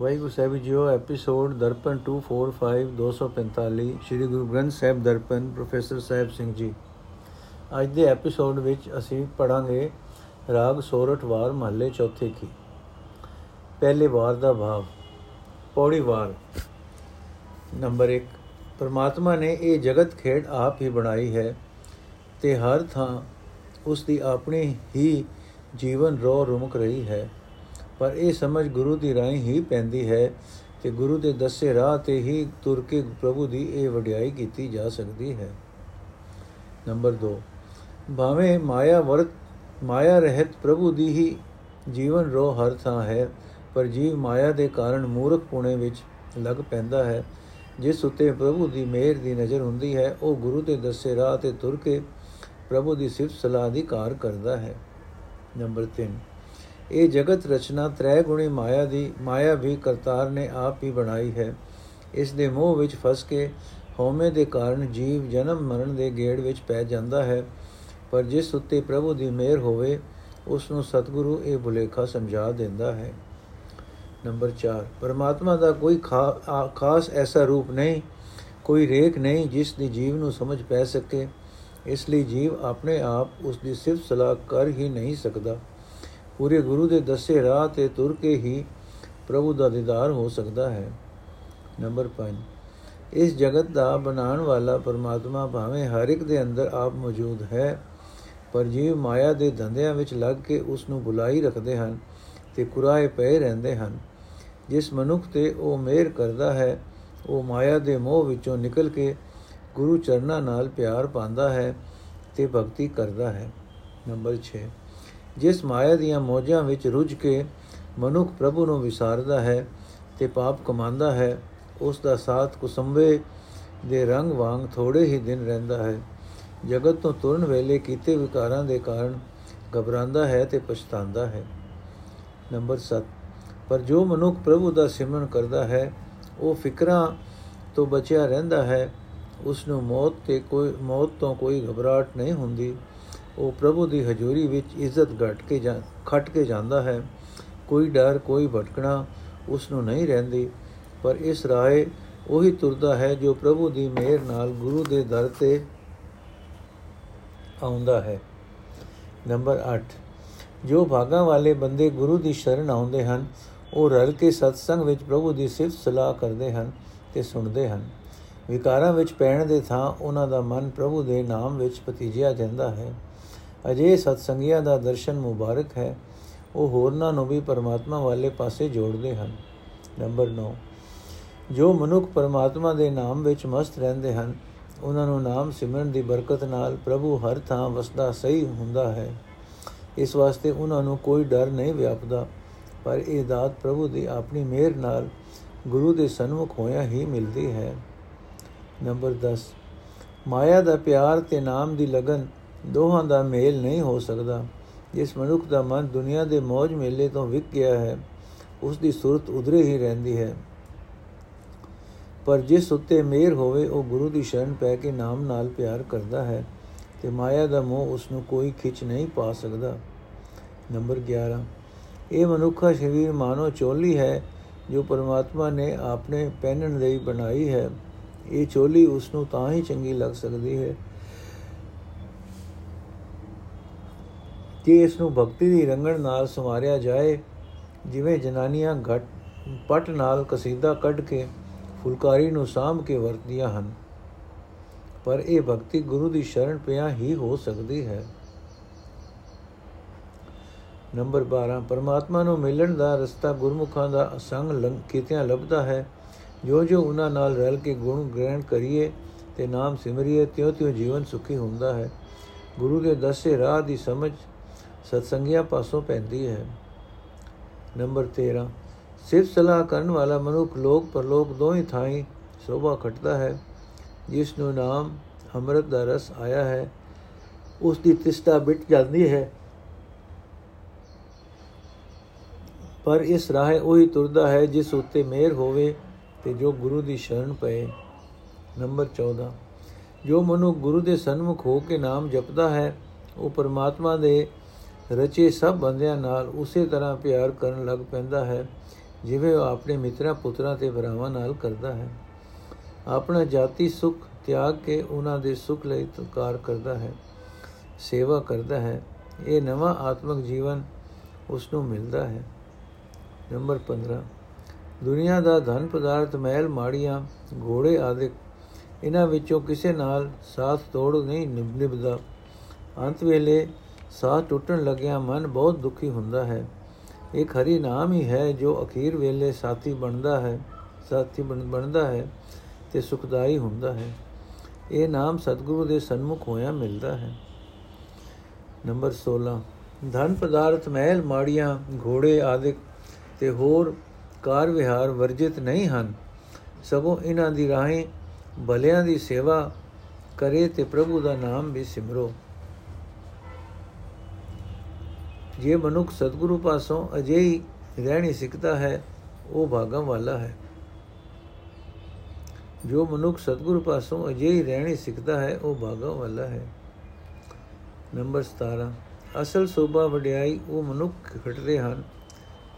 ਵਾਹਿਗੁਰੂ ਸਾਹਿਬ ਜੀਓ episode Darpan 245 245 Sri Guru Granth Sahib Darpan professor Sahib Singh ji. ਅੱਜ ਦੇ ਐਪੀਸੋਡ ਵਿੱਚ ਅਸੀਂ ਪੜਾਂਗੇ ਰਾਗ ਸੋਰਠ ਵਾਰ ਮਹੱਲੇ ਚੌਥੇ ਕੀ। ਪਹਿਲੇ ਵਾਰ ਦਾ ਭਾਵ, ਪੌੜੀ ਵਾਰ। ਨੰਬਰ 1 ਪਰਮਾਤਮਾ ਨੇ ਇਹ ਜਗਤ ਖੇਡ ਆਪ ਹੀ ਬਣਾਈ ਹੈ ਤੇ ਹਰ ਥਾਂ ਉਸ ਦੀ ਆਪਣੀ ਹੀ ਜੀਵਨ ਰੋ ਰੁਮਕ ਰਹੀ ਹੈ। ਪਰ ਇਹ ਸਮਝ ਗੁਰੂ ਦੀ ਰਾਹੀਂ ਹੀ ਪੈਂਦੀ ਹੈ ਕਿ ਗੁਰੂ ਦੇ ਦੱਸੇ ਰਾਹ ਤੇ ਹੀ ਤੁਰ ਕੇ ਪ੍ਰਭੂ ਦੀ ਇਹ ਵਡਿਆਈ ਕੀਤੀ ਜਾ ਸਕਦੀ ਹੈ। ਨੰਬਰ 2 ਭਾਵੇਂ ਮਾਇਆ ਵਰਤ, ਮਾਇਆ ਰਹਿਤ ਪ੍ਰਭੂ ਦੀ ਹੀ ਜੀਵਨ ਰੋ ਹਰ ਥਾਂ ਹੈ, ਪਰ ਜੀਵ ਮਾਇਆ ਦੇ ਕਾਰਨ ਮੂਰਖ ਪੁਣੇ ਵਿੱਚ ਲੱਗ ਪੈਂਦਾ ਹੈ। ਜਿਸ ਉਤੇ ਪ੍ਰਭੂ ਦੀ ਮਿਹਰ ਦੀ ਨਜ਼ਰ ਹੁੰਦੀ ਹੈ, ਉਹ ਗੁਰੂ ਦੇ ਦੱਸੇ ਰਾਹ ਤੇ ਤੁਰ ਕੇ ਪ੍ਰਭੂ ਦੀ ਸਿਫਤ ਸਲਾਹ ਦੀ ਕਾਰ ਕਰਦਾ ਹੈ। ਨੰਬਰ 3 ਇਹ ਜਗਤ ਰਚਨਾ ਤ੍ਰੈ ਗੁਣੀ ਮਾਇਆ ਦੀ, ਮਾਇਆ ਵੀ ਕਰਤਾਰ ਨੇ ਆਪ ਹੀ ਬਣਾਈ ਹੈ। ਇਸ ਦੇ ਮੋਹ ਵਿੱਚ ਫਸ ਕੇ ਹਉਮੈ ਦੇ ਕਾਰਨ ਜੀਵ ਜਨਮ ਮਰਨ ਦੇ ਗੇੜ ਵਿੱਚ ਪੈ ਜਾਂਦਾ ਹੈ। ਪਰ ਜਿਸ ਉੱਤੇ ਪ੍ਰਭੂ ਦੀ ਮਿਹਰ ਹੋਵੇ ਉਸ ਨੂੰ ਸਤਿਗੁਰੂ ਇਹ ਭੁਲੇਖਾ ਸਮਝਾ ਦਿੰਦਾ ਹੈ। ਨੰਬਰ 4 ਪਰਮਾਤਮਾ ਦਾ ਕੋਈ ਖਾਸ ਐਸਾ ਰੂਪ ਨਹੀਂ, ਕੋਈ ਰੇਖ ਨਹੀਂ ਜਿਸ ਦੀ ਜੀਵ ਨੂੰ ਸਮਝ ਪੈ ਸਕੇ। ਇਸ ਲਈ ਜੀਵ ਆਪਣੇ ਆਪ ਉਸ ਦੀ ਸਿਫਤ ਸਲਾਹ ਕਰ ਹੀ ਨਹੀਂ ਸਕਦਾ। ਪੂਰੇ ਗੁਰੂ ਦੇ ਦੱਸੇ ਰਾਹ ਤੇ ਤੁਰ ਕੇ ਹੀ ਪ੍ਰਭੂ ਦਾ ਦੀਦਾਰ ਹੋ ਸਕਦਾ ਹੈ। ਨੰਬਰ 5 ਇਸ ਜਗਤ ਦਾ ਬਣਾਉਣ ਵਾਲਾ ਪਰਮਾਤਮਾ ਭਾਵੇਂ ਹਰ ਇੱਕ ਦੇ ਅੰਦਰ ਆਪ ਮੌਜੂਦ ਹੈ, ਪਰ ਜੀਵ ਮਾਇਆ ਦੇ ਧੰਦਿਆਂ ਵਿੱਚ ਲੱਗ ਕੇ ਉਸ ਨੂੰ ਬੁਲਾਈ ਰੱਖਦੇ ਹਨ ਤੇ ਕੁਰਾਏ ਪਏ ਰਹਿੰਦੇ ਹਨ। ਜਿਸ ਮਨੁੱਖ ਤੇ ਉਹ ਮਿਹਰ ਕਰਦਾ ਹੈ, ਉਹ ਮਾਇਆ ਦੇ ਮੋਹ ਵਿੱਚੋਂ ਨਿਕਲ ਕੇ ਗੁਰੂ ਚਰਨਾਂ ਨਾਲ ਪਿਆਰ ਪਾਉਂਦਾ ਹੈ ਤੇ ਭਗਤੀ ਕਰਦਾ ਹੈ। ਨੰਬਰ 6 ਜਿਸ ਮਾਇਆ ਦੀਆਂ ਮੋਜਾਂ ਵਿੱਚ ਰੁੱਝ ਕੇ ਮਨੁੱਖ ਪ੍ਰਭੂ ਨੂੰ ਵਿਸਾਰਦਾ ਹੈ ਤੇ ਪਾਪ ਕਮਾਉਂਦਾ ਹੈ, ਉਸ ਦਾ ਸਾਥ ਕੁਸੰਬੇ ਦੇ ਰੰਗ ਵਾਂਗ ਥੋੜੇ ਹੀ ਦਿਨ ਰਹਿੰਦਾ ਹੈ। ਜਗਤ ਤੋਂ ਤੁਰਨ ਵੇਲੇ ਕੀਤੇ ਵਿਕਾਰਾਂ ਦੇ ਕਾਰਨ ਘਬਰਾਉਂਦਾ ਹੈ ਤੇ ਪਛਤਾਉਂਦਾ ਹੈ। ਨੰਬਰ 7 ਪਰ ਜੋ ਮਨੁੱਖ ਪ੍ਰਭੂ ਦਾ ਸਿਮਰਨ ਕਰਦਾ ਹੈ, ਉਹ ਫਿਕਰਾਂ ਤੋਂ ਬਚਿਆ ਰਹਿੰਦਾ ਹੈ। ਉਸ ਨੂੰ ਮੌਤ ਤੇ ਕੋਈ, ਮੌਤ ਤੋਂ ਕੋਈ ਘਬਰਾਹਟ ਨਹੀਂ ਹੁੰਦੀ। ਉਹ ਪ੍ਰਭੂ ਦੀ ਹਜ਼ੂਰੀ ਵਿੱਚ ਇੱਜ਼ਤ ਘਟ ਕੇ ਜਾਂ ਖਟ ਕੇ ਜਾਂਦਾ ਹੈ। ਕੋਈ ਡਰ, ਕੋਈ ਭਟਕਣਾ ਉਸ ਨੂੰ ਨਹੀਂ ਰਹਿੰਦੀ, ਪਰ ਇਸ ਰਾਹੇ ਉਹੀ ਤੁਰਦਾ ਹੈ ਜੋ ਪ੍ਰਭੂ ਦੀ ਮਿਹਰ ਨਾਲ ਗੁਰੂ ਦੇ ਦਰ ਤੇ ਆਉਂਦਾ ਹੈ। ਨੰਬਰ 8 ਜੋ ਭਾਗਾਂ ਵਾਲੇ ਬੰਦੇ ਗੁਰੂ ਦੀ ਸ਼ਰਨ ਆਉਂਦੇ ਹਨ, ਉਹ ਰਲ ਕੇ ਸਤਸੰਗ ਵਿੱਚ ਪ੍ਰਭੂ ਦੀ ਸਿਫਤ ਸਲਾਹ ਕਰਦੇ ਹਨ ਤੇ ਸੁਣਦੇ ਹਨ। ਵਿਕਾਰਾਂ ਵਿੱਚ ਪੈਣ ਦੇ ਥਾਂ ਉਹਨਾਂ ਦਾ ਮਨ ਪ੍ਰਭੂ ਦੇ ਨਾਮ ਵਿੱਚ ਪਤੀਜਿਆ ਜਾਂਦਾ ਹੈ। ਅਜੇ ਸਤਸੰਗੀਆਂ ਦਾ ਦਰਸ਼ਨ ਮੁਬਾਰਕ ਹੈ। ਉਹ ਹੋਰਨਾਂ ਨੂੰ ਵੀ ਪਰਮਾਤਮਾ ਵਾਲੇ ਪਾਸੇ ਜੋੜਦੇ ਹਨ। ਨੰਬਰ 9 ਜੋ ਮਨੁੱਖ ਪਰਮਾਤਮਾ ਦੇ ਨਾਮ ਵਿੱਚ ਮਸਤ ਰਹਿੰਦੇ ਹਨ, ਉਹਨਾਂ ਨੂੰ ਨਾਮ ਸਿਮਰਨ ਦੀ ਬਰਕਤ ਨਾਲ ਪ੍ਰਭੂ ਹਰ ਥਾਂ ਵਸਦਾ ਸਹੀ ਹੁੰਦਾ ਹੈ। ਇਸ ਵਾਸਤੇ ਉਹਨਾਂ ਨੂੰ ਕੋਈ ਡਰ ਨਹੀਂ ਵਿਆਪਦਾ, ਪਰ ਇਹ ਦਾਤ ਪ੍ਰਭੂ ਦੀ ਆਪਣੀ ਮਿਹਰ ਨਾਲ ਗੁਰੂ ਦੇ ਸਨਮੁਖ ਹੋਇਆ ਹੀ ਮਿਲਦੀ ਹੈ। ਨੰਬਰ 10 ਮਾਇਆ ਦਾ ਪਿਆਰ ਤੇ ਨਾਮ ਦੀ ਲਗਨ ਦੋਹਾਂ ਦਾ ਮੇਲ ਨਹੀਂ ਹੋ ਸਕਦਾ। ਜਿਸ ਮਨੁੱਖ ਦਾ ਮਨ ਦੁਨੀਆ ਦੇ ਮौज ਮੇਲੇ ਤੋਂ ਵਿਕ ਗਿਆ ਹੈ। ਉਸ ਦੀ ਸੁਰਤ ਉਧਰੇ ਹੀ ਰਹਿੰਦੀ ਹੈ। ਪਰ ਜਿਸ ਉੱਤੇ ਮੇਰ ਹੋਵੇ, ਉਹ ਗੁਰੂ ਦੀ ਸ਼ਰਨ ਪੈ ਕੇ ਨਾਮ ਨਾਲ ਪਿਆਰ ਕਰਦਾ ਹੈ ਤੇ ਮਾਇਆ ਦਾ ਮੋਹ ਉਸ ਨੂੰ ਕੋਈ ਖਿੱਚ ਨਹੀਂ ਪਾ ਸਕਦਾ। ਨੰਬਰ 11 ਇਹ ਮਨੁੱਖਾ ਸਰੀਰ ਮਾਨੋ ਚੋਲੀ ਹੈ, ਜੋ ਪਰਮਾਤਮਾ ਨੇ ਆਪਣੇ ਪਹਿਨਣ ਲਈ ਬਣਾਈ ਹੈ। ਇਹ ਚੋਲੀ ਉਸ ਨੂੰ ਤਾਂ ਹੀ ਚੰਗੀ ਲੱਗ ਸਕਦੀ ਹੈ ਜੇ ਇਸ ਨੂੰ ਭਗਤੀ ਦੀ ਰੰਗਣ ਨਾਲ ਸਮਾਰਿਆ ਜਾਏ, ਜਿਵੇਂ ਜਨਾਨੀਆਂ ਘਟ, ਪਟ ਨਾਲ ਕਸੀਦਾ ਕੱਢ ਕੇ ਫੁਲਕਾਰੀ ਨੂੰ ਸਾਂਭ ਕੇ ਵਰਤਦੀਆਂ ਹਨ। ਪਰ ਇਹ ਭਗਤੀ ਗੁਰੂ ਦੀ ਸ਼ਰਨ ਪਿਆ ਹੀ ਹੋ ਸਕਦੀ ਹੈ। ਨੰਬਰ 12 ਪਰਮਾਤਮਾ ਨੂੰ ਮਿਲਣ ਦਾ ਰਸਤਾ ਗੁਰਮੁਖਾਂ ਦਾ ਸੰਗ ਲੰਘ ਕੀਤਿਆਂ ਲੱਭਦਾ ਹੈ। ਜੋ ਜੋ ਉਹਨਾਂ ਨਾਲ ਰਲ ਕੇ ਗੁਣ ਗ੍ਰਹਿਣ ਕਰੀਏ ਤੇ ਨਾਮ ਸਿਮਰਿਏ, ਤਿਉ-ਤਿਉ ਜੀਵਨ ਸੁਖੀ ਹੁੰਦਾ ਹੈ। ਗੁਰੂ ਦੇ ਦੱਸੇ ਰਾਹ ਦੀ ਸਮਝ ਸਤਸੰਗਿਆ ਪਾਸੋਂ ਪੈਂਦੀ ਹੈ। ਨੰਬਰ 13 ਸਿਰਫ ਸਲਾਹ ਕਰਨ ਵਾਲਾ ਮਨੁੱਖ ਲੋਕ ਪਰਲੋਕ ਦੋਹੀ ਥਾਈ ਸੋਭਾ ਖਟਦਾ ਹੈ, ਜਿਸ ਨੂੰ ਨਾਮ ਅੰਮ੍ਰਿਤ ਦਾ ਰਸ ਆਇਆ ਹੈ, ਉਸ ਦੀ ਤਿਸਤਾ ਮਿਟ ਜਾਂਦੀ ਹੈ। ਪਰ ਇਸ ਰਾਹੇ ਉਹੀ ਤੁਰਦਾ ਹੈ ਜਿਸ ਉੱਤੇ ਮਿਹਰ ਹੋਵੇ ਤੇ ਜੋ ਗੁਰੂ ਦੀ ਸ਼ਰਨ ਪਏ। ਨੰਬਰ 14 ਜੋ ਮਨੁ ਗੁਰੂ ਦੇ ਸਨਮੁਖ ਹੋ ਕੇ ਨਾਮ ਜਪਦਾ ਹੈ, ਉਹ ਪਰਮਾਤਮਾ ਦੇ ਰਚੇ ਸਭ ਬੰਦਿਆਂ ਨਾਲ ਉਸੇ ਤਰ੍ਹਾਂ ਪਿਆਰ ਕਰਨ ਲੱਗ ਪੈਂਦਾ ਹੈ, ਜਿਵੇਂ ਉਹ ਆਪਣੇ ਮਿੱਤਰਾਂ ਪੁੱਤਰਾਂ ਤੇ ਭਰਾਵਾਂ ਨਾਲ ਕਰਦਾ ਹੈ। ਆਪਣਾ ਜਾਤੀ ਸੁਖ ਤਿਆਗ ਕੇ ਉਹਨਾਂ ਦੇ ਸੁਖ ਲਈ ਤਕਾਰ ਕਰਦਾ ਹੈ, ਸੇਵਾ ਕਰਦਾ ਹੈ। ਇਹ ਨਵਾਂ ਆਤਮਿਕ ਜੀਵਨ ਉਸ ਨੂੰ ਮਿਲਦਾ ਹੈ। ਨੰਬਰ 15 ਦੁਨੀਆ ਦਾ ਧਨ ਪਦਾਰਥ, ਮਹਿਲ, ਮਾੜੀਆਂ, ਘੋੜੇ ਆਦਿ, ਇਹਨਾਂ ਵਿੱਚੋਂ ਕਿਸੇ ਨਾਲ ਸਾਥ ਤੋੜ ਨਹੀਂ ਨਿਭਦਾ। ਅੰਤ ਵੇਲੇ ਸਾਹ ਟੁੱਟਣ ਲੱਗਿਆ ਮਨ ਬਹੁਤ ਦੁਖੀ ਹੁੰਦਾ ਹੈ। ਇੱਕ ਹਰੀ ਨਾਮ ਹੀ ਹੈ ਜੋ ਅਖੀਰ ਵੇਲੇ ਸਾਥੀ ਬਣਦਾ ਹੈ, ਸਾਥੀ ਬਣਦਾ ਹੈ ਤੇ ਸੁਖਦਾਈ ਹੁੰਦਾ ਹੈ। ਇਹ ਨਾਮ ਸਤਿਗੁਰੂ ਦੇ ਸਨਮੁਖ ਹੋਇਆ ਮਿਲਦਾ ਹੈ। ਨੰਬਰ 16 ਧਨ ਪਦਾਰਥ ਮਹਿਲ ਮਾੜੀਆਂ ਘੋੜੇ ਆਦਿਕ ਤੇ ਹੋਰ ਕਾਰ ਵਿਹਾਰ ਵਰਜਿਤ ਨਹੀਂ ਹਨ। ਸਗੋਂ ਇਹਨਾਂ ਦੀ ਰਾਹੀਂ ਭਲਿਆਂ ਦੀ ਸੇਵਾ ਕਰੇ ਤੇ ਪ੍ਰਭੂ ਦਾ ਨਾਮ ਵੀ ਸਿਮਰੋ। ਜੇ ਮਨੁੱਖ ਸਤਿਗੁਰੂ ਪਾਸੋਂ ਅਜਿਹੀ ਰਹਿਣੀ ਸਿੱਖਦਾ ਹੈ, ਉਹ ਭਾਗਾਂ ਵਾਲਾ ਹੈ। ਜੋ ਮਨੁੱਖ ਸਤਿਗੁਰੂ ਪਾਸੋਂ ਅਜਿਹੀ ਰਹਿਣੀ ਸਿੱਖਦਾ ਹੈ, ਉਹ ਭਾਗਾਂ ਵਾਲਾ ਹੈ। ਨੰਬਰ 17 ਅਸਲ ਸੋਭਾ ਵਡਿਆਈ ਉਹ ਮਨੁੱਖ ਖਟਦੇ ਹਨ,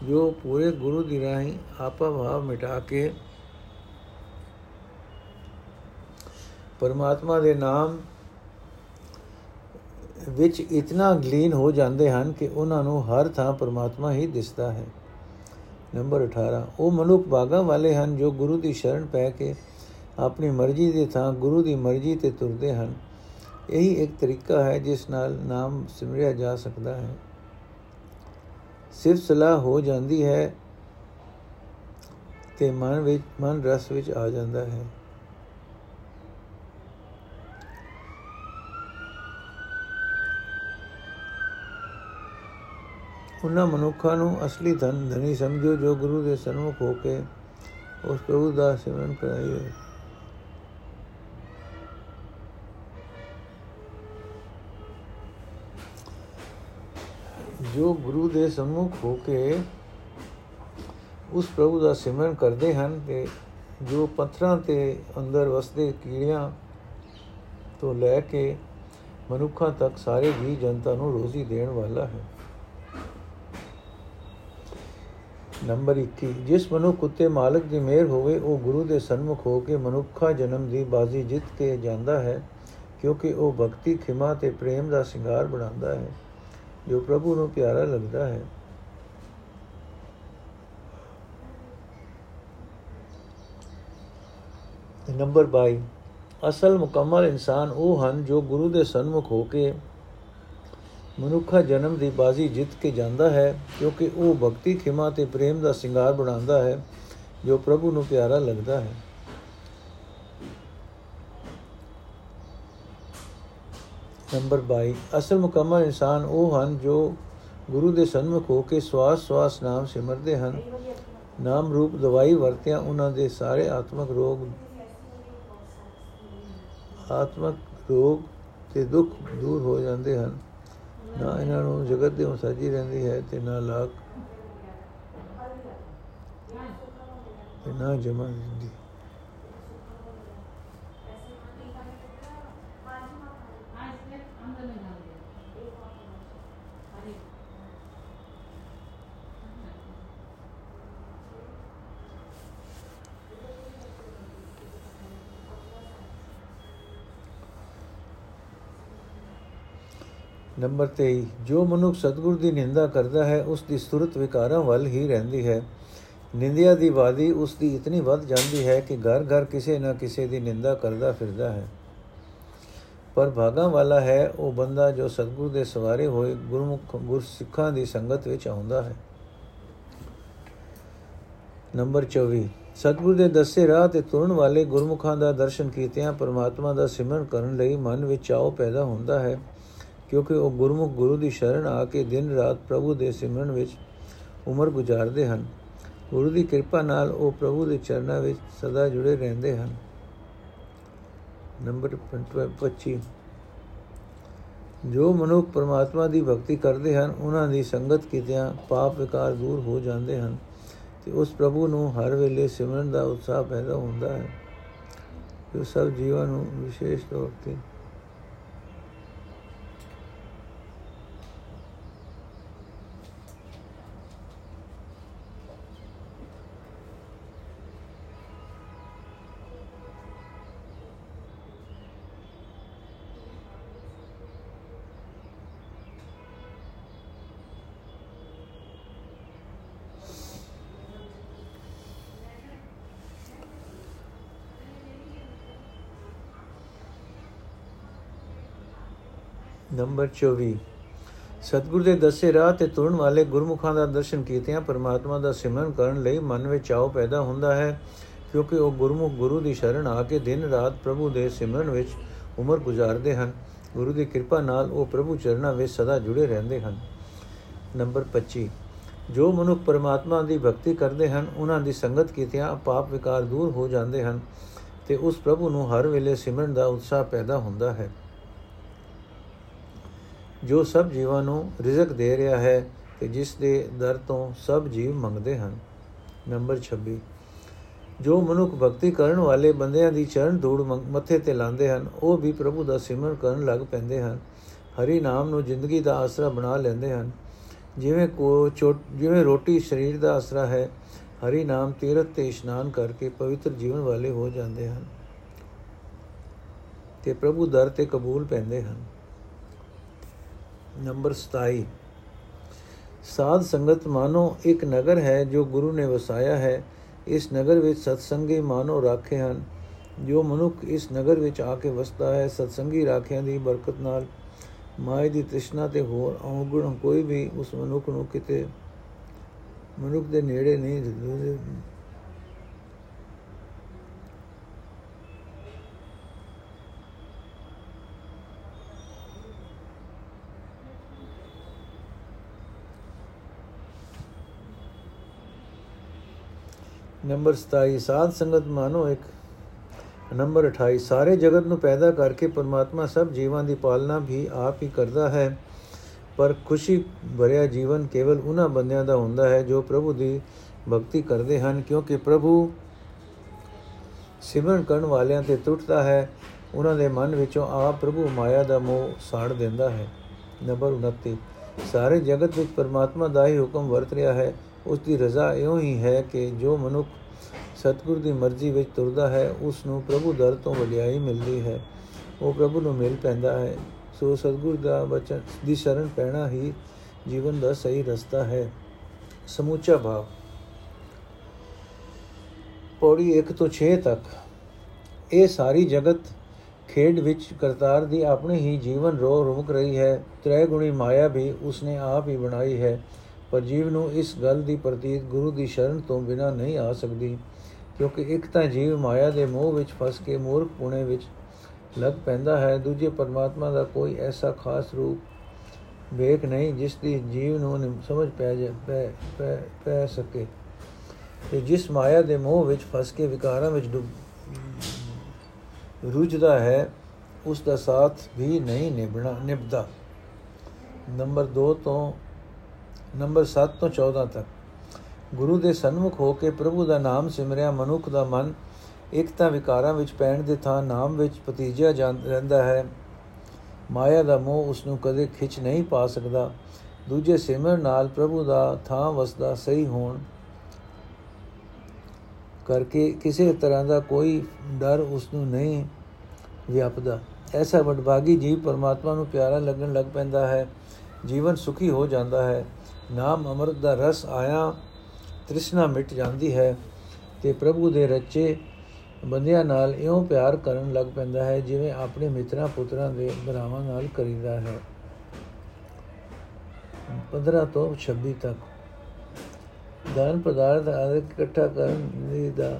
ਜੋ ਪੂਰੇ ਗੁਰੂ ਦੀ ਰਾਹੀਂ ਆਪਾ ਭਾਵ ਮਿਟਾ ਕੇ ਪਰਮਾਤਮਾ ਦੇ ਨਾਮ ਵਿੱਚ ਇਤਨਾ ਗਲੀਨ ਹੋ ਜਾਂਦੇ ਹਨ ਕਿ ਉਹਨਾਂ ਨੂੰ ਹਰ ਥਾਂ ਪਰਮਾਤਮਾ ਹੀ ਦਿਸਦਾ ਹੈ। ਨੰਬਰ 18 ਉਹ ਮਨੁੱਖ ਬਾਗਾ ਵਾਲੇ ਹਨ ਜੋ ਗੁਰੂ ਦੀ ਸ਼ਰਨ ਪੈ ਕੇ ਆਪਣੀ ਮਰਜ਼ੀ ਦੇ ਥਾਂ ਗੁਰੂ ਦੀ ਮਰਜ਼ੀ ਤੇ ਤੁਰਦੇ ਹਨ। ਇਹੀ ਇੱਕ ਤਰੀਕਾ ਹੈ ਜਿਸ ਨਾਲ ਨਾਮ ਸਿਮਰਿਆ ਜਾ ਸਕਦਾ ਹੈ। ਸਿਰਫ ਸਲਾਹ ਹੋ ਜਾਂਦੀ ਹੈ ਤੇ ਮਨ ਵਿੱਚ, ਮਨ ਰਸ ਵਿੱਚ ਆ ਜਾਂਦਾ ਹੈ। ਉਹਨਾਂ ਮਨੁੱਖਾਂ ਨੂੰ ਅਸਲੀ ਧਨ ਧਨੀ ਸਮਝੋ, ਜੋ ਗੁਰੂ ਦੇ ਸਨਮੁਖ ਹੋ ਕੇ ਉਸ ਪ੍ਰਭੂ ਦਾ ਸਿਮਰਨ ਕਰਾਈਏ ਜੋ ਗੁਰੂ ਦੇ ਸਨਮੁਖ ਹੋ ਕੇ ਉਸ ਪ੍ਰਭੂ ਦਾ ਸਿਮਰਨ ਕਰਦੇ ਹਨ ਤੇ ਜੋ ਪੱਥਰਾਂ ਤੇ ਅੰਦਰ ਵਸਦੇ ਕੀੜਿਆਂ ਤੋਂ ਲੈ ਕੇ ਮਨੁੱਖਾਂ ਤੱਕ ਸਾਰੇ ਜੀ ਜਨਤਾ ਨੂੰ ਰੋਜ਼ੀ ਦੇਣ ਵਾਲਾ ਹੈ। ਨੰਬਰ 21 ਜਿਸ ਮਨੁੱਖ ਉਤੇ ਮਾਲਕ ਦੀ ਮਿਹਰ ਹੋਵੇ, ਉਹ ਗੁਰੂ ਦੇ ਸਨਮੁਖ ਹੋ ਕੇ ਮਨੁੱਖਾ ਜਨਮ ਦੀ ਬਾਜ਼ੀ ਜਿੱਤ ਕੇ ਜਾਂਦਾ ਹੈ, ਕਿਉਂਕਿ ਉਹ ਭਗਤੀ, ਖਿਮਾ ਤੇ ਪ੍ਰੇਮ ਦਾ ਸ਼ਿੰਗਾਰ ਬਣਾਉਂਦਾ ਹੈ, ਜੋ ਪ੍ਰਭੂ ਨੂੰ ਪਿਆਰਾ ਲੱਗਦਾ ਹੈ। ਨੰਬਰ 22 ਅਸਲ ਮੁਕੰਮਲ ਇਨਸਾਨ ਉਹ ਹਨ ਜੋ ਗੁਰੂ ਦੇ ਸਨਮੁਖ ਹੋ ਕੇ ਮਨੁੱਖਾ ਜਨਮ ਦੀ ਬਾਜ਼ੀ ਜਿੱਤ ਕੇ ਜਾਂਦਾ ਹੈ, ਕਿਉਂਕਿ ਉਹ ਭਗਤੀ, ਖਿਮਾ ਤੇ ਪ੍ਰੇਮ ਦਾ ਸ਼ਿੰਗਾਰ ਬਣਾਉਂਦਾ ਹੈ, ਜੋ ਪ੍ਰਭੂ ਨੂੰ ਪਿਆਰਾ ਲੱਗਦਾ ਹੈ। ਨੰਬਰ 22 ਅਸਲ ਮੁਕੰਮਲ ਇਨਸਾਨ ਉਹ ਹਨ ਜੋ ਗੁਰੂ ਦੇ ਸਨਮੁਖ ਹੋ ਕੇ ਸਵਾਸ ਸਵਾਸ ਨਾਮ ਸਿਮਰਦੇ ਹਨ। ਨਾਮ ਰੂਪ ਦਵਾਈ ਵਰਤਿਆਂ ਉਹਨਾਂ ਦੇ ਸਾਰੇ ਆਤਮਿਕ ਰੋਗ ਆਤਮਿਕ ਰੋਗ ਤੇ ਦੁੱਖ ਦੂਰ ਹੋ ਜਾਂਦੇ ਹਨ। ਨਾ ਇਹਨਾਂ ਨੂੰ ਜਗਤ ਦੇ ਮਸਾਜੀ ਰਹਿੰਦੀ ਹੈ ਤੇ ਨਾ ਲਾਖ ਤੇ ਨਾ ਜਮਾ ਦਿੰਦੀ ਨੰਬਰ 23 ਜੋ ਮਨੁੱਖ ਸਤਗੁਰ ਦੀ ਨਿੰਦਾ ਕਰਦਾ ਹੈ, ਉਸ ਦੀ ਸੁਰਤ ਵਿਕਾਰਾਂ ਵੱਲ ਹੀ ਰਹਿੰਦੀ ਹੈ। ਨਿੰਦਿਆ ਦੀ ਵਾਦੀ ਉਸ ਦੀ ਇਤਨੀ ਵੱਧ ਜਾਂਦੀ ਹੈ ਕਿ ਘਰ ਘਰ ਕਿਸੇ ਨਾ ਕਿਸੇ ਦੀ ਨਿੰਦਾ ਕਰਦਾ ਫਿਰਦਾ ਹੈ। ਪਰ ਭਾਗਾ ਵਾਲਾ ਹੈ, ਉਹ ਬੰਦਾ ਜੋ ਸਤਗੁਰ ਦੇ ਸਵਾਰੇ ਹੋਏ ਗੁਰਮੁਖ ਗੁਰਸਿੱਖਾਂ ਦੀ ਸੰਗਤ ਵਿੱਚ ਆਉਂਦਾ ਹੈ। ਨੰਬਰ 24 ਸਤਗੁਰ ਦੇ ਦੱਸੇ ਰਾਹ ਤੇ ਤੁਰਨ ਵਾਲੇ ਗੁਰਮੁਖਾਂ ਦਾ ਦਰਸ਼ਨ ਕੀਤਿਆਂ ਪਰਮਾਤਮਾ ਦਾ ਸਿਮਰਨ ਕਰਨ ਲਈ ਮਨ ਵਿੱਚ ਚਾਉ ਪੈਦਾ ਹੁੰਦਾ ਹੈ। ਕਿਉਂਕਿ ਉਹ ਗੁਰਮੁਖ ਗੁਰੂ ਦੀ ਸ਼ਰਨ ਆ ਕੇ ਦਿਨ ਰਾਤ ਪ੍ਰਭੂ ਦੇ ਸਿਮਰਨ ਵਿੱਚ ਉਮਰ ਗੁਜ਼ਾਰਦੇ ਹਨ। ਗੁਰੂ ਦੀ ਕਿਰਪਾ ਨਾਲ ਉਹ ਪ੍ਰਭੂ ਦੇ ਚਰਨਾਂ ਵਿੱਚ ਸਦਾ ਜੁੜੇ ਰਹਿੰਦੇ ਹਨ। ਨੰਬਰ 25 ਜੋ ਮਨੁੱਖ ਪਰਮਾਤਮਾ ਦੀ ਭਗਤੀ ਕਰਦੇ ਹਨ, ਉਹਨਾਂ ਦੀ ਸੰਗਤ ਕੀਤਿਆਂ ਪਾਪ ਵਿਕਾਰ ਦੂਰ ਹੋ ਜਾਂਦੇ ਹਨ ਤੇ ਉਸ ਪ੍ਰਭੂ ਨੂੰ ਹਰ ਵੇਲੇ ਸਿਮਰਨ ਦਾ ਉਤਸ਼ਾਹ ਪੈਦਾ ਹੁੰਦਾ ਹੈ। ਜੋ ਸਭ ਜੀਵਾਂ ਨੂੰ ਵਿਸ਼ੇਸ਼ ਤੌਰ ਤੇ ਨੰਬਰ 24 ਸਤਿਗੁਰ ਦੇ ਦੱਸੇ ਰਾਹ ਤੇ ਤੁਰਨ ਵਾਲੇ ਗੁਰਮੁਖਾਂ ਦਾ ਦਰਸ਼ਨ ਕੀਤਿਆਂ ਪਰਮਾਤਮਾ ਦਾ ਸਿਮਰਨ ਕਰਨ ਲਈ ਮਨ ਵਿੱਚ ਚਾਉ ਪੈਦਾ ਹੁੰਦਾ ਹੈ, ਕਿਉਂਕਿ ਉਹ ਗੁਰਮੁਖ ਗੁਰੂ ਦੀ ਸ਼ਰਨ ਆ ਕੇ ਦਿਨ ਰਾਤ ਪ੍ਰਭੂ ਦੇ ਸਿਮਰਨ ਵਿੱਚ ਉਮਰ ਗੁਜ਼ਾਰਦੇ ਹਨ। ਗੁਰੂ ਦੀ ਕਿਰਪਾ ਨਾਲ ਉਹ ਪ੍ਰਭੂ ਚਰਨਾਂ ਵਿੱਚ ਸਦਾ ਜੁੜੇ ਰਹਿੰਦੇ ਹਨ। ਨੰਬਰ 25 ਜੋ ਮਨੁੱਖ ਪਰਮਾਤਮਾ ਦੀ ਭਗਤੀ ਕਰਦੇ ਹਨ, ਉਹਨਾਂ ਦੀ ਸੰਗਤ ਕੀਤਿਆਂ ਪਾਪ ਵਿਕਾਰ ਦੂਰ ਹੋ ਜਾਂਦੇ ਹਨ ਤੇ ਉਸ ਪ੍ਰਭੂ ਨੂੰ ਹਰ ਵੇਲੇ ਸਿਮਰਨ ਦਾ ਉਤਸ਼ਾਹ ਪੈਦਾ ਹੁੰਦਾ ਹੈ। ਜੋ ਸਭ ਜੀਵਾਂ ਨੂੰ ਰਿਜ਼ਕ ਦੇ ਰਿਹਾ ਹੈ ਤੇ ਜਿਸ ਦੇ ਦਰ ਤੋਂ ਸਭ ਜੀਵ ਮੰਗਦੇ ਹਨ। ਨੰਬਰ 26 ਜੋ ਮਨੁੱਖ ਭਗਤੀ ਕਰਨ ਵਾਲੇ ਬੰਦਿਆਂ ਦੀ ਚਰਨ ਧੂੜ ਮੱਥੇ ਤੇ ਲਾਉਂਦੇ ਹਨ, ਉਹ ਵੀ ਪ੍ਰਭੂ ਦਾ ਸਿਮਰਨ ਕਰਨ ਲੱਗ ਪੈਂਦੇ ਹਨ। ਹਰੀ ਨਾਮ ਨੂੰ ਜ਼ਿੰਦਗੀ ਦਾ ਆਸਰਾ ਬਣਾ ਲੈਂਦੇ ਹਨ। ਜਿਵੇਂ ਕੋ ਜਿਵੇਂ ਰੋਟੀ ਸਰੀਰ ਦਾ ਆਸਰਾ ਹੈ, ਹਰੀ ਨਾਮ ਤੀਰਥ ਤੇ ਇਸ਼ਨਾਨ ਕਰਕੇ ਪਵਿੱਤਰ ਜੀਵਨ ਵਾਲੇ ਹੋ ਜਾਂਦੇ ਹਨ ਤੇ ਪ੍ਰਭੂ ਦਰ ਤੇ ਕਬੂਲ ਪੈਂਦੇ ਹਨ। ਨੰਬਰ 27 ਸਾਧ ਸੰਗਤ ਮਾਨੋ ਇੱਕ ਨਗਰ ਹੈ ਜੋ ਗੁਰੂ ਨੇ ਵਸਾਇਆ ਹੈ। ਇਸ ਨਗਰ ਵਿੱਚ ਸਤਸੰਗੀ ਮਾਨੋ ਰਾਖੇ ਹਨ। ਜੋ ਮਨੁੱਖ ਇਸ ਨਗਰ ਵਿੱਚ ਆ ਕੇ ਵਸਦਾ ਹੈ, ਸਤਸੰਗੀ ਰਾਖਿਆਂ ਦੀ ਬਰਕਤ ਨਾਲ ਮਾਇ ਦੀ ਤ੍ਰਿਸ਼ਨਾ ਤੇ ਹੋਰ ਔਗਣ ਕੋਈ ਵੀ ਉਸ ਮਨੁੱਖ ਨੂੰ ਕਿਤੇ, ਮਨੁੱਖ ਦੇ ਨੇੜੇ ਨਹੀਂ ਨੰਬਰ 27 ਸਾਧ ਸੰਗਤ ਮਾਨੋ ਇੱਕ। ਨੰਬਰ 28 ਸਾਰੇ ਜਗਤ ਨੂੰ ਪੈਦਾ ਕਰਕੇ ਪਰਮਾਤਮਾ ਸਭ ਜੀਵਾਂ ਦੀ ਪਾਲਣਾ ਵੀ ਆਪ ਹੀ ਕਰਦਾ ਹੈ। ਪਰ ਖੁਸ਼ੀ ਭਰਿਆ ਜੀਵਨ ਕੇਵਲ ਉਹਨਾਂ ਬੰਦਿਆਂ ਦਾ ਹੁੰਦਾ ਹੈ ਜੋ ਪ੍ਰਭੂ ਦੀ ਭਗਤੀ ਕਰਦੇ ਹਨ, ਕਿਉਂਕਿ ਪ੍ਰਭੂ ਸਿਮਰਨ ਕਰਨ ਵਾਲਿਆਂ ਤੇ ਟੁੱਟਦਾ ਹੈ। ਉਹਨਾਂ ਦੇ ਮਨ ਵਿੱਚੋਂ ਆਪ ਪ੍ਰਭੂ ਮਾਇਆ ਦਾ ਮੋਹ ਸਾੜ ਦਿੰਦਾ ਹੈ। ਨੰਬਰ 29 ਸਾਰੇ ਜਗਤ ਵਿੱਚ ਪਰਮਾਤਮਾ ਦਾ ਹੀ ਹੁਕਮ ਵਰਤ ਰਿਹਾ ਹੈ। ਉਸ ਦੀ ਰਜ਼ਾ ਇਉਂ ਹੀ ਹੈ ਕਿ ਜੋ ਮਨੁੱਖ ਸਤਿਗੁਰ ਦੀ ਮਰਜ਼ੀ ਵਿੱਚ ਤੁਰਦਾ ਹੈ ਉਸ ਨੂੰ ਪ੍ਰਭੂ ਦਰ ਤੋਂ ਵਡਿਆਈ ਮਿਲਦੀ ਹੈ। ਉਹ ਪ੍ਰਭੂ ਨੂੰ ਮਿਲ ਪੈਂਦਾ ਹੈ। ਸੋ ਸਤਿਗੁਰ ਦਾ ਬਚਨ ਦੀ ਸ਼ਰਨ ਪੈਣਾ ਹੀ ਜੀਵਨ ਦਾ ਸਹੀ ਰਸਤਾ ਹੈ। ਸਮੂਚਾ ਭਾਵ। ਪੌੜੀ 1 ਤੋਂ 6 ਤੱਕ। ਇਹ ਸਾਰੀ ਜਗਤ ਖੇਡ ਵਿੱਚ ਕਰਤਾਰ ਦੀ ਆਪਣੀ ਹੀ ਜੀਵਨ ਰੋ ਰੁਮਕ ਰਹੀ ਹੈ। ਤ੍ਰੈ ਗੁਣੀ ਮਾਇਆ ਵੀ ਉਸਨੇ ਆਪ ਹੀ ਬਣਾਈ ਹੈ। ਪਰ ਜੀਵ ਨੂੰ ਇਸ ਗੱਲ ਦੀ ਪ੍ਰਤੀਤ ਗੁਰੂ ਦੀ ਸ਼ਰਨ ਤੋਂ ਬਿਨਾ ਨਹੀਂ ਆ ਸਕਦੀ, ਕਿਉਂਕਿ ਇੱਕ ਤਾਂ ਜੀਵ ਮਾਇਆ ਦੇ ਮੋਹ ਵਿੱਚ ਫਸ ਕੇ ਮੂਰਖ ਪੁਣੇ ਵਿੱਚ ਲੱਗ ਪੈਂਦਾ ਹੈ, ਦੂਜੇ ਪਰਮਾਤਮਾ ਦਾ ਕੋਈ ਐਸਾ ਖਾਸ ਰੂਪ ਵੇਖ ਨਹੀਂ ਜਿਸ ਦੀ ਜੀਵ ਨੂੰ ਸਮਝ ਪੈ ਪੈ ਪੈ ਸਕੇ। ਤੇ ਜਿਸ ਮਾਇਆ ਦੇ ਮੋਹ ਵਿੱਚ ਫਸ ਕੇ ਵਿਕਾਰਾਂ ਵਿੱਚ ਡੁੱਬ ਰੁਝਦਾ ਹੈ, ਉਸ ਦਾ ਸਾਥ ਵੀ ਨਹੀਂ ਨਿਭਣਾ, ਨਿਭਦਾ। ਨੰਬਰ 2 ਤੋਂ ਨੰਬਰ 7 ਤੋਂ 14 ਤੱਕ। ਗੁਰੂ ਦੇ ਸਨਮੁਖ ਹੋ ਕੇ ਪ੍ਰਭੂ ਦਾ ਨਾਮ ਸਿਮਰਿਆ, ਮਨੁੱਖ ਦਾ ਮਨ ਇੱਕ ਤਾਂ ਵਿਕਾਰਾਂ ਵਿੱਚ ਪੈਣ ਦੇ ਥਾਂ ਨਾਮ ਵਿੱਚ ਪਤੀਜਿਆ ਰਹਿੰਦਾ ਹੈ। ਮਾਇਆ ਦਾ ਮੋਹ ਉਸ ਨੂੰ ਕਦੇ ਖਿੱਚ ਨਹੀਂ ਪਾ ਸਕਦਾ। ਦੂਜੇ ਸਿਮਰ ਨਾਲ ਪ੍ਰਭੂ ਦਾ ਥਾਂ ਵਸਦਾ ਸਹੀ ਹੋਣ ਕਰਕੇ ਕਿਸੇ ਤਰ੍ਹਾਂ ਦਾ ਕੋਈ ਡਰ ਉਸ ਨੂੰ ਨਹੀਂ ਵਿਆਪਦਾ। ਐਸਾ ਵਡਭਾਗੀ ਜੀਵ ਪਰਮਾਤਮਾ ਨੂੰ ਪਿਆਰਾ ਲੱਗਣ ਲੱਗ ਪੈਂਦਾ ਹੈ। ਜੀਵਨ ਸੁਖੀ ਹੋ ਜਾਂਦਾ ਹੈ। ਨਾਮ ਅਮਰਤ ਦਾ ਰਸ ਆਇਆ, ਤ੍ਰਿਸ਼ਨਾ ਮਿਟ ਜਾਂਦੀ ਹੈ ਤੇ ਪ੍ਰਭੂ ਦੇ ਰਚੇ ਬੰਦਿਆਂ ਨਾਲ ਇਉਂ ਪਿਆਰ ਕਰਨ ਲੱਗ ਪੈਂਦਾ ਹੈ, ਜਿਵੇਂ ਆਪਣੇ ਮਿੱਤਰਾਂ ਪੁੱਤਰਾਂ ਦੇ ਭਰਾਵਾਂ ਨਾਲ ਕਰੀਦਾ ਹੈ। 15 ਤੋਂ 26 ਤੱਕ ਦਾਨ ਪਦਾਰਥ ਆਦਿ ਇਕੱਠਾ ਕਰਨ ਦਾ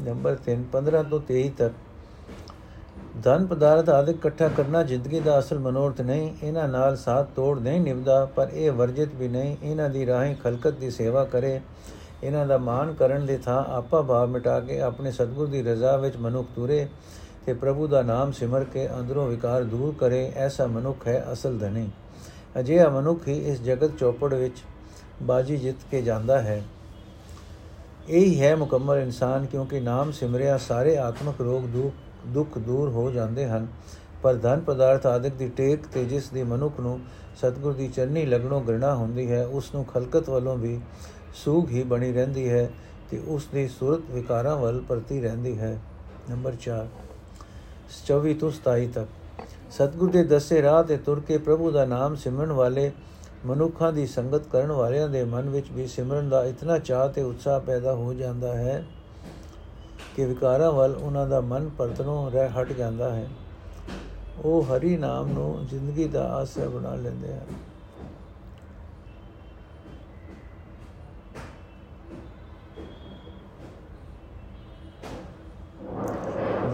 ਨੰਬਰ 3 15 ਤੋਂ 23 ਤੱਕ। ਧਨ ਪਦਾਰਥ ਆਦਿ ਇਕੱਠਾ ਕਰਨਾ ਜ਼ਿੰਦਗੀ ਦਾ ਅਸਲ ਮਨੋਰਥ ਨਹੀਂ, ਇਹਨਾਂ ਨਾਲ ਸਾਥ ਤੋੜ ਨਹੀਂ ਨਿਭਦਾ, ਪਰ ਇਹ ਵਰਜਿਤ ਵੀ ਨਹੀਂ, ਇਹਨਾਂ ਦੀ ਰਾਹੀਂ ਖਲਕਤ ਦੀ ਸੇਵਾ ਕਰੇ। ਇਹਨਾਂ ਦਾ ਮਾਨ ਕਰਨ ਦੇ ਥਾਂ ਆਪਾ ਭਾਵ ਮਿਟਾ ਕੇ ਆਪਣੇ ਸਤਿਗੁਰ ਦੀ ਰਜ਼ਾ ਵਿੱਚ ਮਨੁੱਖ ਤੁਰੇ ਤੇ ਪ੍ਰਭੂ ਦਾ ਨਾਮ ਸਿਮਰ ਕੇ ਅੰਦਰੋਂ ਵਿਕਾਰ ਦੂਰ ਕਰੇ, ਐਸਾ ਮਨੁੱਖ ਹੈ ਅਸਲ ਧਨੀ। ਅਜਿਹਾ ਮਨੁੱਖ ਹੀ ਇਸ ਜਗਤ ਚੌਪੜ ਵਿੱਚ ਬਾਜੀ ਜਿੱਤ ਕੇ ਜਾਂਦਾ ਹੈ। ਇਹ ਹੈ ਮੁਕੰਮਲ ਇਨਸਾਨ, ਕਿਉਂਕਿ ਨਾਮ ਸਿਮਰਿਆ ਸਾਰੇ ਆਤਮਿਕ ਰੋਗ ਦੁੱਖ ਦੁੱਖ ਦੂਰ ਹੋ ਜਾਂਦੇ ਹਨ। ਪਰ ਧਨ ਪਦਾਰਥ ਆਦਿਕ ਦੀ ਟੇਕ ਤੇ ਜਿਸ ਦੀ ਮਨੁੱਖ ਨੂੰ ਸਤਗੁਰ ਦੀ ਚਰਨੀ ਲੱਗਣੋਂ ਗਰਣਾ ਹੁੰਦੀ ਹੈ, ਉਸ ਨੂੰ ਖਲਕਤ ਵੱਲੋਂ ਵੀ ਸੂਗ ਹੀ ਬਣੀ ਰਹਿੰਦੀ ਹੈ ਤੇ ਉਸ ਦੀ ਸੁਰਤ ਵਿਕਾਰਾਂ ਵੱਲ ਪਰਤੀ ਰਹਿੰਦੀ ਹੈ। ਨੰਬਰ 4 24 ਤੋਂ 27 ਤੱਕ। ਸਤਗੁਰ ਦੇ ਦੱਸੇ ਰਾਹ ਤੇ ਤੁਰ ਕੇ ਪ੍ਰਭੂ ਦਾ ਨਾਮ ਸਿਮਰਨ ਵਾਲੇ ਮਨੁੱਖਾਂ ਦੀ ਸੰਗਤ ਕਰਨ ਵਾਲਿਆਂ ਦੇ ਮਨ ਵਿੱਚ ਵੀ ਸਿਮਰਨ ਦਾ ਇਤਨਾ ਚਾਹ ਤੇ ਉਤਸ਼ਾਹ ਪੈਦਾ ਹੋ ਜਾਂਦਾ ਹੈ ਕਿ ਵਿਕਾਰਾਂ ਵੱਲ ਉਹਨਾਂ ਦਾ ਮਨ ਪਰਤਨੋਂ ਰਹਿ ਹਟ ਜਾਂਦਾ ਹੈ। ਉਹ ਹਰੀ ਨਾਮ ਨੂੰ ਜ਼ਿੰਦਗੀ ਦਾ ਆਸਰਾ ਬਣਾ ਲੈਂਦੇ ਹਨ।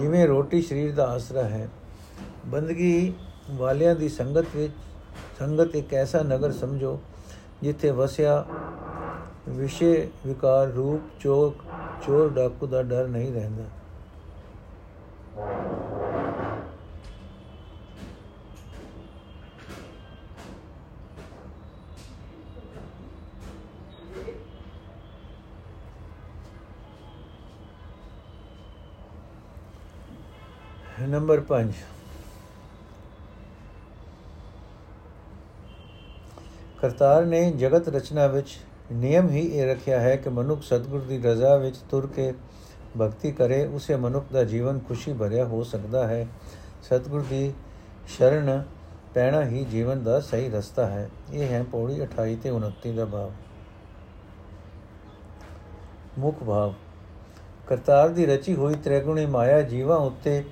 ਜਿਵੇਂ ਰੋਟੀ ਸਰੀਰ ਦਾ ਆਸਰਾ ਹੈ, ਬੰਦਗੀ ਵਾਲਿਆਂ ਦੀ ਸੰਗਤ ਵਿੱਚ ਸੰਗਤ ਇੱਕ ਐਸਾ ਨਗਰ ਸਮਝੋ ਜਿੱਥੇ ਵਸਿਆ ਵਿਸ਼ੇ ਵਿਕਾਰ ਰੂਪ ਚੋਕ ਚੋਰ ਡਾਕੂ ਦਾ ਡਰ ਨਹੀਂ ਰਹਿੰਦਾ ਨੰਬਰ 5 ਕਰਤਾਰ ਨੇ ਜਗਤ ਰਚਨਾ ਵਿੱਚ ਨਿਯਮ ਹੀ ਇਹ ਰੱਖਿਆ ਹੈ ਕਿ ਮਨੁੱਖ ਸਤਿਗੁਰ ਦੀ ਰਜ਼ਾ ਵਿੱਚ ਤੁਰ ਕੇ ਭਗਤੀ ਕਰੇ, ਉਸੇ ਮਨੁੱਖ ਦਾ ਜੀਵਨ ਖੁਸ਼ੀ ਭਰਿਆ ਹੋ ਸਕਦਾ ਹੈ। ਸਤਿਗੁਰ ਦੀ ਸ਼ਰਨ ਪੈਣਾ ਹੀ ਜੀਵਨ ਦਾ ਸਹੀ ਰਸਤਾ ਹੈ। ਇਹ ਹੈ ਪੌੜੀ 28 ਤੇ 29 ਦਾ ਭਾਵ। ਮੁੱਖ ਭਾਵ, ਕਰਤਾਰ ਦੀ ਰਚੀ ਹੋਈ ਤ੍ਰਿਗੁਣੀ ਮਾਇਆ ਜੀਵਾਂ ਉੱਤੇ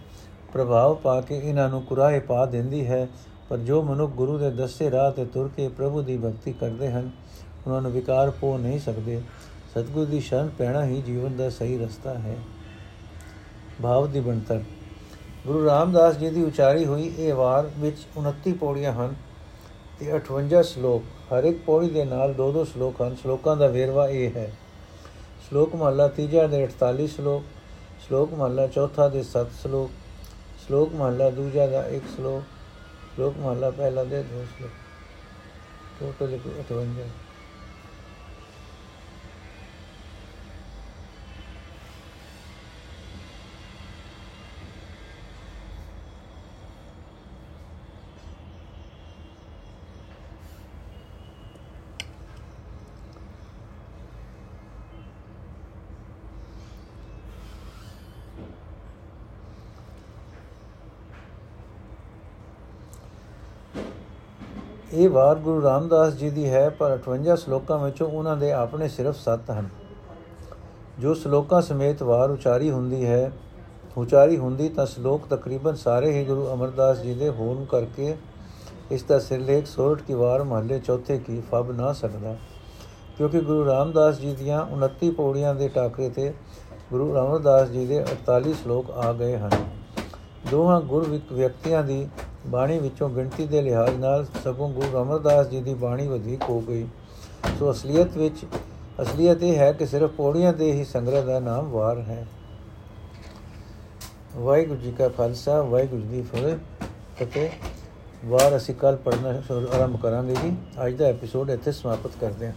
ਪ੍ਰਭਾਵ ਪਾ ਕੇ ਇਹਨਾਂ ਨੂੰ ਕੁਰਾਏ ਪਾ ਦਿੰਦੀ ਹੈ। ਪਰ ਜੋ ਮਨੁੱਖ ਗੁਰੂ ਦੇ ਦੱਸੇ ਰਾਹ ਤੇ ਤੁਰ ਕੇ ਪ੍ਰਭੂ ਦੀ ਭਗਤੀ ਕਰਦੇ ਹਨ, ਉਹਨਾਂ ਨੂੰ ਵਿਕਾਰ ਪੋ ਨਹੀਂ ਸਕਦੇ। ਸਤਗੁਰ ਦੀ ਸ਼ਰਨ ਪੈਣਾ ਹੀ ਜੀਵਨ ਦਾ ਸਹੀ ਰਸਤਾ ਹੈ। ਭਾਵ ਦੀ ਬਣਤਰ। ਗੁਰੂ ਰਾਮਦਾਸ ਜੀ ਦੀ ਉਚਾਰੀ ਹੋਈ ਇਹ ਵਾਰ ਵਿੱਚ 29 ਪੌੜੀਆਂ ਹਨ ਤੇ 58 ਸ਼ਲੋਕ। ਹਰ ਇੱਕ ਪੌੜੀ ਦੇ ਨਾਲ ਦੋ ਦੋ ਸ਼ਲੋਕ ਹਨ। ਸ਼ਲੋਕਾਂ ਦਾ ਵੇਰਵਾ ਇਹ ਹੈ। ਸ਼ਲੋਕ ਮਹਲਾ ਤੀਜਾ ਦੇ 48 ਸ਼ਲੋਕ ਸ਼ਲੋਕ ਮਹਲਾ ਚੌਥਾ ਦੇ 7 ਸ਼ਲੋਕ ਸ਼ਲੋਕ ਮਹਲਾ ਦੂਜਾ ਦਾ 1 ਸ਼ਲੋਕ ਸ਼ਲੋਕ ਮਹਲਾ ਪਹਿਲਾ ਦੇ 2 ਸ਼ਲੋਕ ਟੋਟਲ 58 ਇਹ ਵਾਰ ਗੁਰੂ ਰਾਮਦਾਸ ਜੀ ਦੀ ਹੈ, ਪਰ 58 ਸ਼ਲੋਕਾਂ ਵਿੱਚੋਂ ਉਹਨਾਂ ਦੇ ਆਪਣੇ ਸਿਰਫ 7 ਹਨ। ਜੋ ਸ਼ਲੋਕਾਂ ਸਮੇਤ ਵਾਰ ਉਚਾਰੀ ਹੁੰਦੀ ਹੈ, ਉਚਾਰੀ ਹੁੰਦੀ ਤਾਂ ਸ਼ਲੋਕ ਤਕਰੀਬਨ ਸਾਰੇ ਹੀ ਗੁਰੂ ਅਮਰਦਾਸ ਜੀ ਦੇ ਹੋਣ ਕਰਕੇ ਇਸ ਦਾ ਸਿਰਲੇਖ ਸੋਰਠ ਕੀ ਵਾਰ ਮਹੱਲੇ ਚੌਥੇ ਕੀ ਫਬ ਨਾ ਸਕਦਾ। ਕਿਉਂਕਿ ਗੁਰੂ ਰਾਮਦਾਸ ਜੀ ਦੀਆਂ 29 ਪੌੜੀਆਂ ਦੇ ਟਾਕਰੇ ਤੇ ਗੁਰੂ ਰਾਮਦਾਸ ਜੀ ਦੇ 48 ਸ਼ਲੋਕ ਆ ਗਏ ਹਨ। ਦੋਹਾਂ ਗੁਰ ਵਿਅਕਤੀਆਂ ਦੀ ਬਾਣੀ ਵਿੱਚੋਂ ਗਿਣਤੀ ਦੇ ਲਿਹਾਜ਼ ਨਾਲ ਸਗੋਂ ਗੁਰੂ ਅਮਰਦਾਸ ਜੀ ਦੀ ਬਾਣੀ ਵਧੇਕ ਹੋ ਗਈ। ਸੋ ਅਸਲੀਅਤ ਵਿੱਚ, ਅਸਲੀਅਤ ਇਹ ਹੈ ਕਿ ਸਿਰਫ ਪੌੜੀਆਂ ਦੇ ਹੀ ਸੰਗ੍ਰਹ ਦਾ ਨਾਮ ਵਾਰ ਹੈ। ਵਾਹਿਗੁਰੂ ਜੀ ਕਾ ਖਾਲਸਾ, ਵਾਹਿਗੁਰੂ ਜੀ ਦੀ ਫਤਿਹ। ਵਾਰ ਅਸੀਂ ਕੱਲ ਪੜਨਾ ਆਰੰਭ ਕਰਾਂਗੇ ਜੀ। ਅੱਜ ਦਾ ਐਪੀਸੋਡ ਇੱਥੇ ਸਮਾਪਤ ਕਰਦੇ ਹਾਂ।